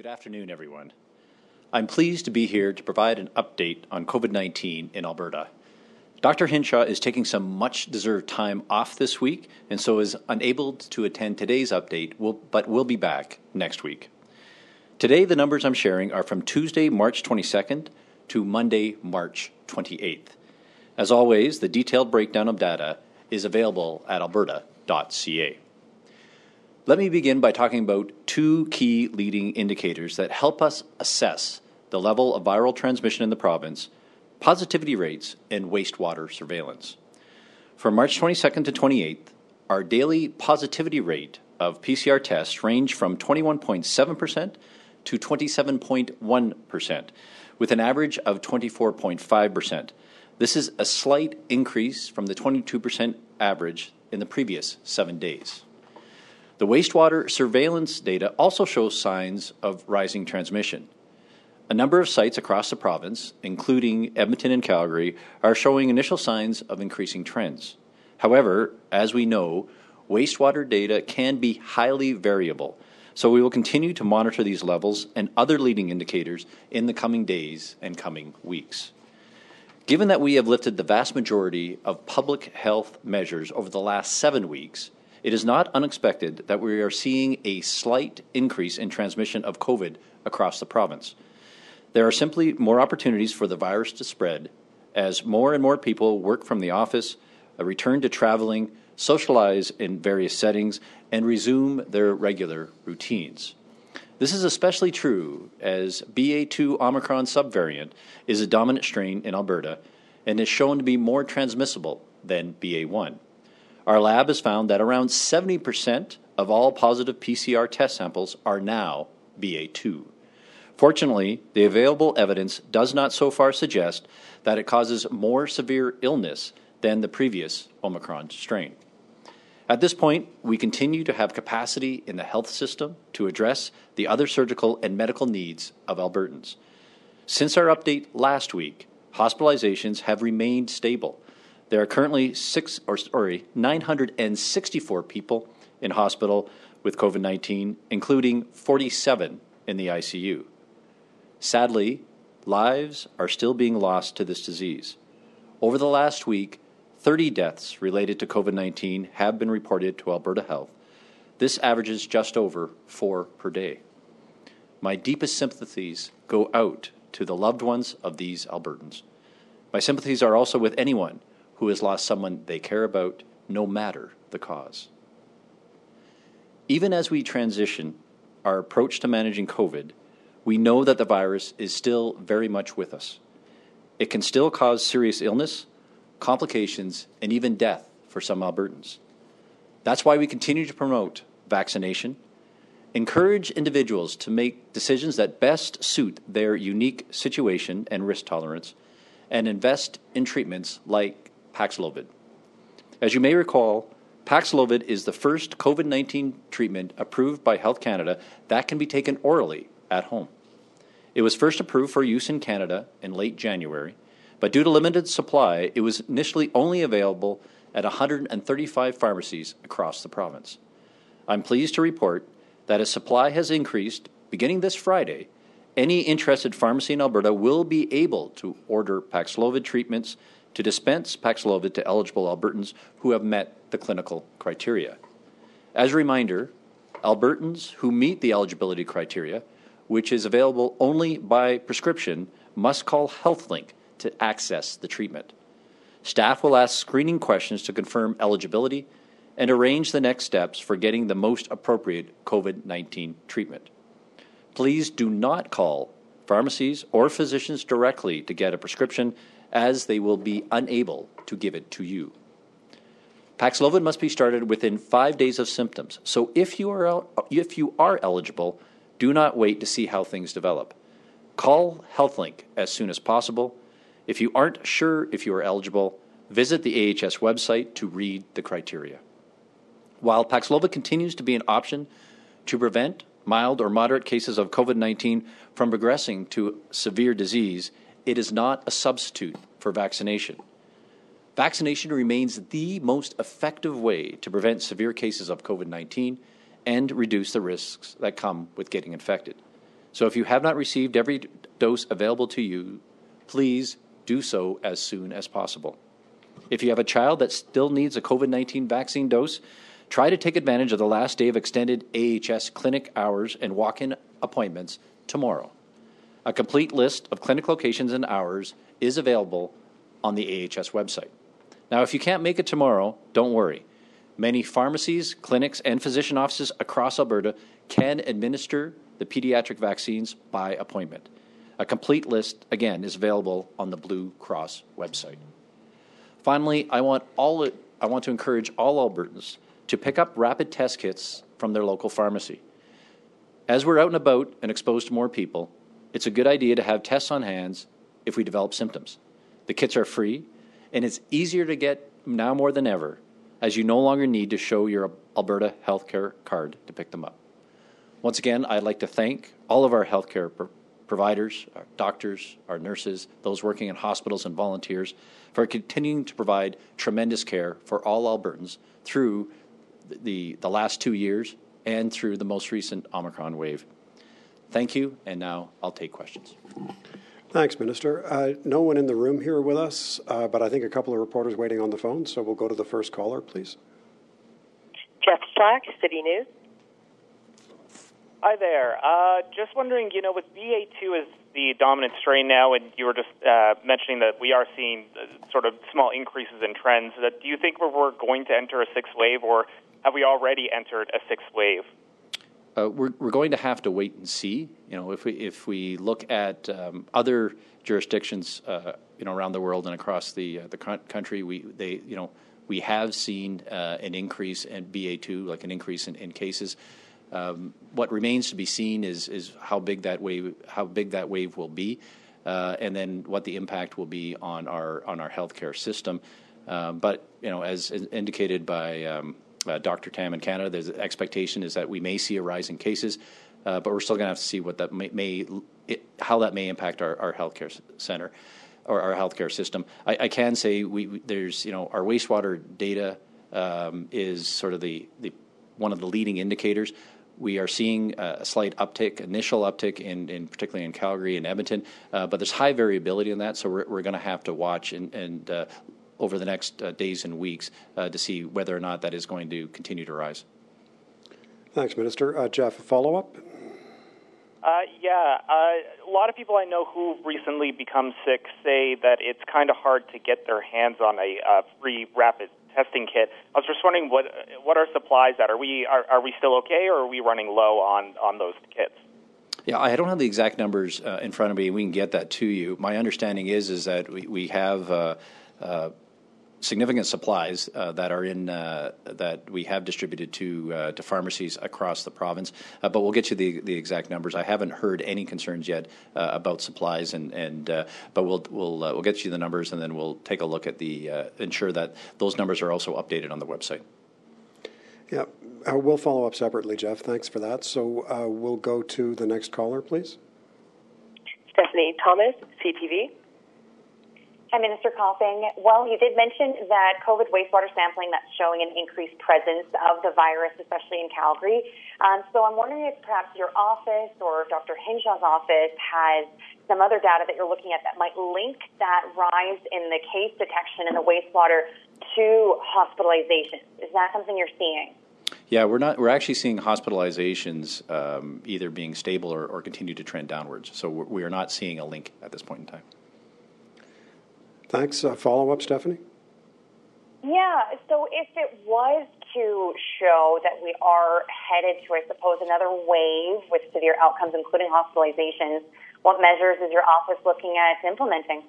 Good afternoon, everyone. I'm pleased to be here to provide an update on COVID 19 in Alberta. Dr. Hinshaw is taking some much deserved time off this week and so is unable to attend today's update, but will be back next week. Today, the numbers I'm sharing are from Tuesday, March 22nd to Monday, March 28th. As always, the detailed breakdown of data is available at alberta.ca. Let me begin by talking about two key leading indicators that help us assess the level of viral transmission in the province positivity rates and wastewater surveillance. From March 22nd to 28th, our daily positivity rate of PCR tests ranged from 21.7% to 27.1%, with an average of 24.5%. This is a slight increase from the 22% average in the previous seven days. The wastewater surveillance data also shows signs of rising transmission. A number of sites across the province, including Edmonton and Calgary, are showing initial signs of increasing trends. However, as we know, wastewater data can be highly variable, so we will continue to monitor these levels and other leading indicators in the coming days and coming weeks. Given that we have lifted the vast majority of public health measures over the last seven weeks, it is not unexpected that we are seeing a slight increase in transmission of COVID across the province. There are simply more opportunities for the virus to spread as more and more people work from the office, uh, return to traveling, socialize in various settings, and resume their regular routines. This is especially true as BA2 Omicron subvariant is a dominant strain in Alberta and is shown to be more transmissible than BA1. Our lab has found that around 70% of all positive PCR test samples are now BA2. Fortunately, the available evidence does not so far suggest that it causes more severe illness than the previous Omicron strain. At this point, we continue to have capacity in the health system to address the other surgical and medical needs of Albertans. Since our update last week, hospitalizations have remained stable. There are currently six or sorry, 964 people in hospital with COVID 19, including 47 in the ICU. Sadly, lives are still being lost to this disease. Over the last week, 30 deaths related to COVID 19 have been reported to Alberta Health. This averages just over four per day. My deepest sympathies go out to the loved ones of these Albertans. My sympathies are also with anyone who has lost someone they care about, no matter the cause. Even as we transition our approach to managing COVID, we know that the virus is still very much with us. It can still cause serious illness complications, and even death for some Albertans. That's why we continue to promote vaccination, encourage individuals to make decisions that best suit their unique situation and risk tolerance, and invest in treatments like Paxlovid. As you may recall, Paxlovid is the first COVID 19 treatment approved by Health Canada that can be taken orally at home. It was first approved for use in Canada in late January but due to limited supply, it was initially only available at 135 pharmacies across the province. I'm pleased to report that as supply has increased beginning this Friday, any interested pharmacy in Alberta will be able to order Paxlovid treatments to dispense Paxlovid to eligible Albertans who have met the clinical criteria. As a reminder, Albertans who meet the eligibility criteria, which is available only by prescription, must call HealthLink to access the treatment. Staff will ask screening questions to confirm eligibility and arrange the next steps for getting the most appropriate COVID 19 treatment. Please do not call pharmacies or physicians directly to get a prescription, as they will be unable to give it to you. Paxlovid must be started within five days of symptoms, so if you are, if you are eligible, do not wait to see how things develop. Call HealthLink as soon as possible if you aren't sure if you are eligible, visit the AHS website to read the criteria. While Paxlovid continues to be an option to prevent mild or moderate cases of COVID 19 from progressing to severe disease, it is not a substitute for vaccination. Vaccination remains the most effective way to prevent severe cases of COVID 19 and reduce the risks that come with getting infected. So if you have not received every dose available to you, please do so as soon as possible. If you have a child that still needs a COVID 19 vaccine dose, try to take advantage of the last day of extended AHS clinic hours and walk in appointments tomorrow. A complete list of clinic locations and hours is available on the AHS website. Now, if you can't make it tomorrow, don't worry. Many pharmacies, clinics, and physician offices across Alberta can administer the pediatric vaccines by appointment. A complete list, again, is available on the Blue Cross website. Finally, I want, all, I want to encourage all Albertans to pick up rapid test kits from their local pharmacy. As we're out and about and exposed to more people, it's a good idea to have tests on hands if we develop symptoms. The kits are free, and it's easier to get now more than ever, as you no longer need to show your Alberta healthcare card to pick them up. Once again, I'd like to thank all of our healthcare pro- providers, our doctors, our nurses, those working in hospitals, and volunteers for continuing to provide tremendous care for all Albertans through the, the last two years and through the most recent Omicron wave. Thank you, and now I'll take questions. Thanks, Minister. Uh, no one in the room here with us, uh, but I think a couple of reporters waiting on the phone, so we'll go to the first caller, please. Jeff Slack, City News. Hi there. Uh, just wondering, you know, with BA2 is the dominant strain now, and you were just uh, mentioning that we are seeing uh, sort of small increases in trends. that do you think we're, we're going to enter a sixth wave, or have we already entered a sixth wave? Uh, we're, we're going to have to wait and see. You know, if we if we look at um, other jurisdictions, uh, you know, around the world and across the uh, the country, we they you know we have seen uh, an increase in BA two, like an increase in, in cases. Um, what remains to be seen is is how big that wave how big that wave will be, uh, and then what the impact will be on our on our healthcare system. Um, but you know, as indicated by um, uh, Dr. Tam in Canada. The expectation is that we may see a rise in cases, uh, but we're still going to have to see what that may, may it, how that may impact our, our healthcare center or our healthcare system. I, I can say we, we, there's you know our wastewater data um, is sort of the, the one of the leading indicators. We are seeing a slight uptick, initial uptick, in, in particularly in Calgary and Edmonton, uh, but there's high variability in that. So we're, we're going to have to watch and, and uh, over the next uh, days and weeks uh, to see whether or not that is going to continue to rise. Thanks, Minister. Uh, Jeff, a follow up? Uh, yeah, uh, a lot of people I know who recently become sick say that it's kind of hard to get their hands on a uh, free rapid testing kit. I was just wondering what what are supplies at? Are we are, are we still okay, or are we running low on on those kits? Yeah, I don't have the exact numbers uh, in front of me. We can get that to you. My understanding is is that we we have. Significant supplies uh, that are in uh, that we have distributed to uh, to pharmacies across the province. Uh, but we'll get you the the exact numbers. I haven't heard any concerns yet uh, about supplies, and and uh, but we'll we'll we'll get you the numbers, and then we'll take a look at the ensure that those numbers are also updated on the website. Yeah, we'll follow up separately, Jeff. Thanks for that. So we'll go to the next caller, please. Stephanie Thomas, CTV. Hi, Minister Copping. Well, you did mention that COVID wastewater sampling that's showing an increased presence of the virus, especially in Calgary. Um, so I'm wondering if perhaps your office or Dr. Hinshaw's office has some other data that you're looking at that might link that rise in the case detection in the wastewater to hospitalizations. Is that something you're seeing? Yeah, we're not. We're actually seeing hospitalizations um, either being stable or, or, continue to trend downwards. So we are not seeing a link at this point in time. Thanks. Uh, follow up, Stephanie? Yeah, so if it was to show that we are headed to, I suppose, another wave with severe outcomes, including hospitalizations, what measures is your office looking at implementing?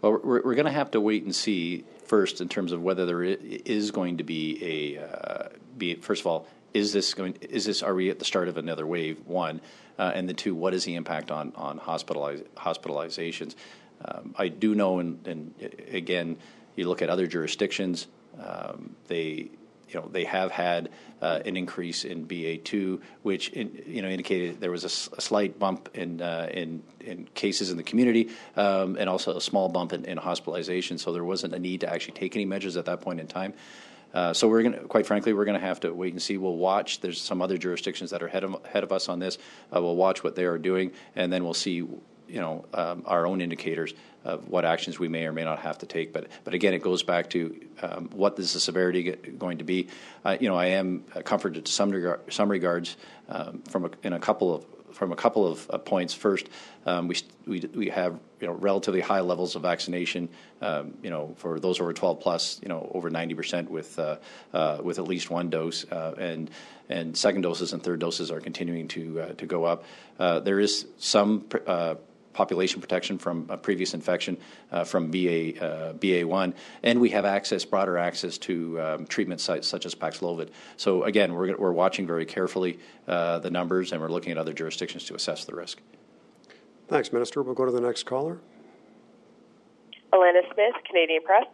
Well, we're, we're going to have to wait and see first in terms of whether there is going to be a uh, be first of all is this going is this are we at the start of another wave one uh, and the two what is the impact on on hospitaliz- hospitalizations um, I do know, and, and, again, you look at other jurisdictions, um, they you know they have had uh, an increase in BA2, which in, you know indicated there was a, a slight bump in, uh, in in cases in the community, um, and also a small bump in, in, hospitalization. So there wasn't a need to actually take any measures at that point in time. Uh, so we're going to, quite frankly, we're going to have to wait and see. We'll watch. There's some other jurisdictions that are ahead of, ahead of us on this. Uh, we'll watch what they are doing, and then we'll see you know um, our own indicators of what actions we may or may not have to take. But but again, it goes back to um, what is the severity going to be. Uh, you know, I am comforted to some regard, some regards um, from a, in a couple of from a couple of uh, points. First, um, we, we we have you know relatively high levels of vaccination. Um, you know, for those over 12 plus, you know, over 90 percent with uh, uh, with at least one dose, uh, and and second doses and third doses are continuing to uh, to go up. Uh, there is some population protection from a previous infection uh, from BA, uh, BA1, and we have access, broader access to um, treatment sites such as Paxlovid. So again, we're, we're watching very carefully uh, the numbers, and we're looking at other jurisdictions to assess the risk. Thanks, Minister. We'll go to the next caller. Alana Smith, Canadian Press.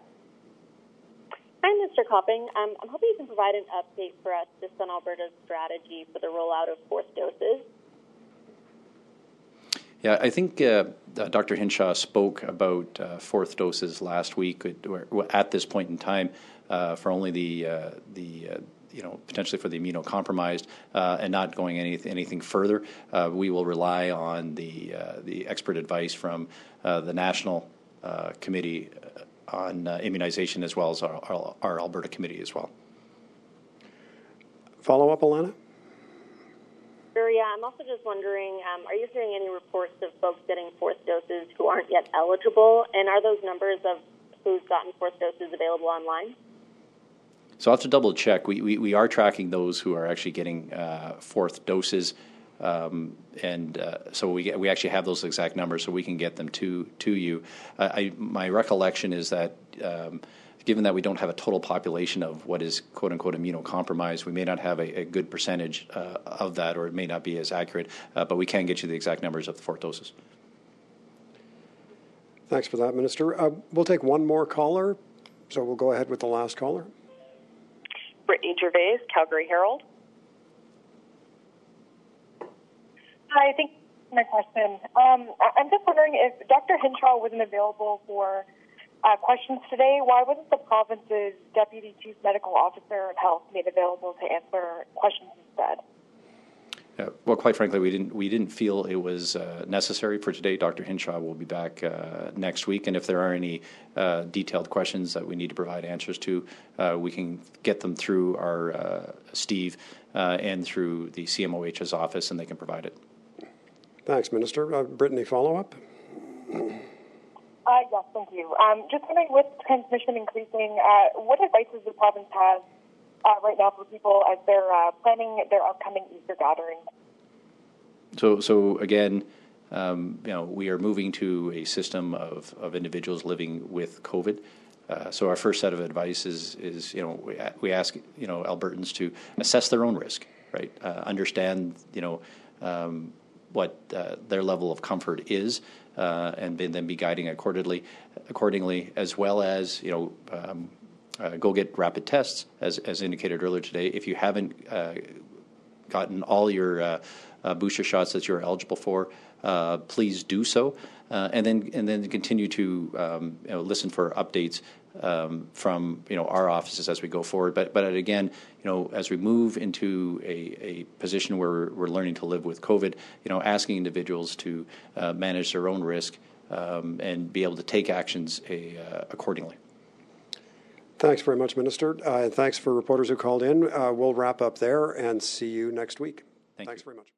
Hi, Mr. Copping. Um, I'm hoping you can provide an update for us just on Alberta's strategy for the rollout of fourth doses. Yeah, I think uh, uh, Dr. Hinshaw spoke about uh, fourth doses last week. At this point in time, uh, for only the uh, the uh, you know potentially for the immunocompromised and not going any, anything further, we will rely on the the expert advice from the national committee on immunization as well as our, our, our Alberta committee as well. Follow up, Alana. Sure, yeah. I'm also just wondering, um, are you hearing any reports of folks getting fourth doses who aren't yet eligible? And are those numbers of who's gotten fourth doses available online? So I'll have to double check. We, we, we are tracking those who are actually getting uh, fourth doses. Um, and uh, so we we actually have those exact numbers, so we can get them to to you. Uh, I, my recollection is that um, given that we don't have a total population of what is quote unquote immunocompromised, we may not have a, a good percentage uh, of that, or it may not be as accurate, uh, but we can get you the exact numbers of the four doses. Thanks for that, Minister. Uh, we'll take one more caller, so we'll go ahead with the last caller. Brittany Gervais, Calgary Herald. Hi, thank you for my question. Um, I'm just wondering if Dr. Hinshaw wasn't available for uh, questions today. Why wasn't the province's deputy chief medical officer of health made available to answer questions instead? Uh, well, quite frankly, we didn't we didn't feel it was uh, necessary for today. Dr. Hinshaw will be back uh, next week, and if there are any uh, detailed questions that we need to provide answers to, uh, we can get them through our uh, Steve and through the CMOH's office, and they can provide it. Thanks, Minister. Brittany, follow up. Uh, yes, thank you. Um, just wondering, with transmission increasing, uh, what advice does the province have uh, right now for people as they're uh, planning their upcoming Easter gathering? So, so again, um, you know, we are moving to a system of, of individuals living with COVID. Uh, so our first set of advice is, is you know, we, we ask, you know, Albertans to assess their own risk, right? Uh, understand, you know, um, what uh, their level of comfort is, uh, and then be guiding accordingly, accordingly, as well as you know. Um, uh, go get rapid tests, as, as indicated earlier today. If you haven't uh, gotten all your uh, uh, booster shots that you're eligible for, please do so, and then and then continue to um, you know, listen for updates um, from you know our offices as we go forward. But but again, you know, as we move into a, a position where we're, we're, learning to live with COVID, you know, asking individuals to uh, manage their own risk um, and be able to take actions a, uh, accordingly. Thanks very much, Minister. Uh, thanks for reporters who called in. Uh, we'll wrap up there and see you next week. Thank thanks you. very much.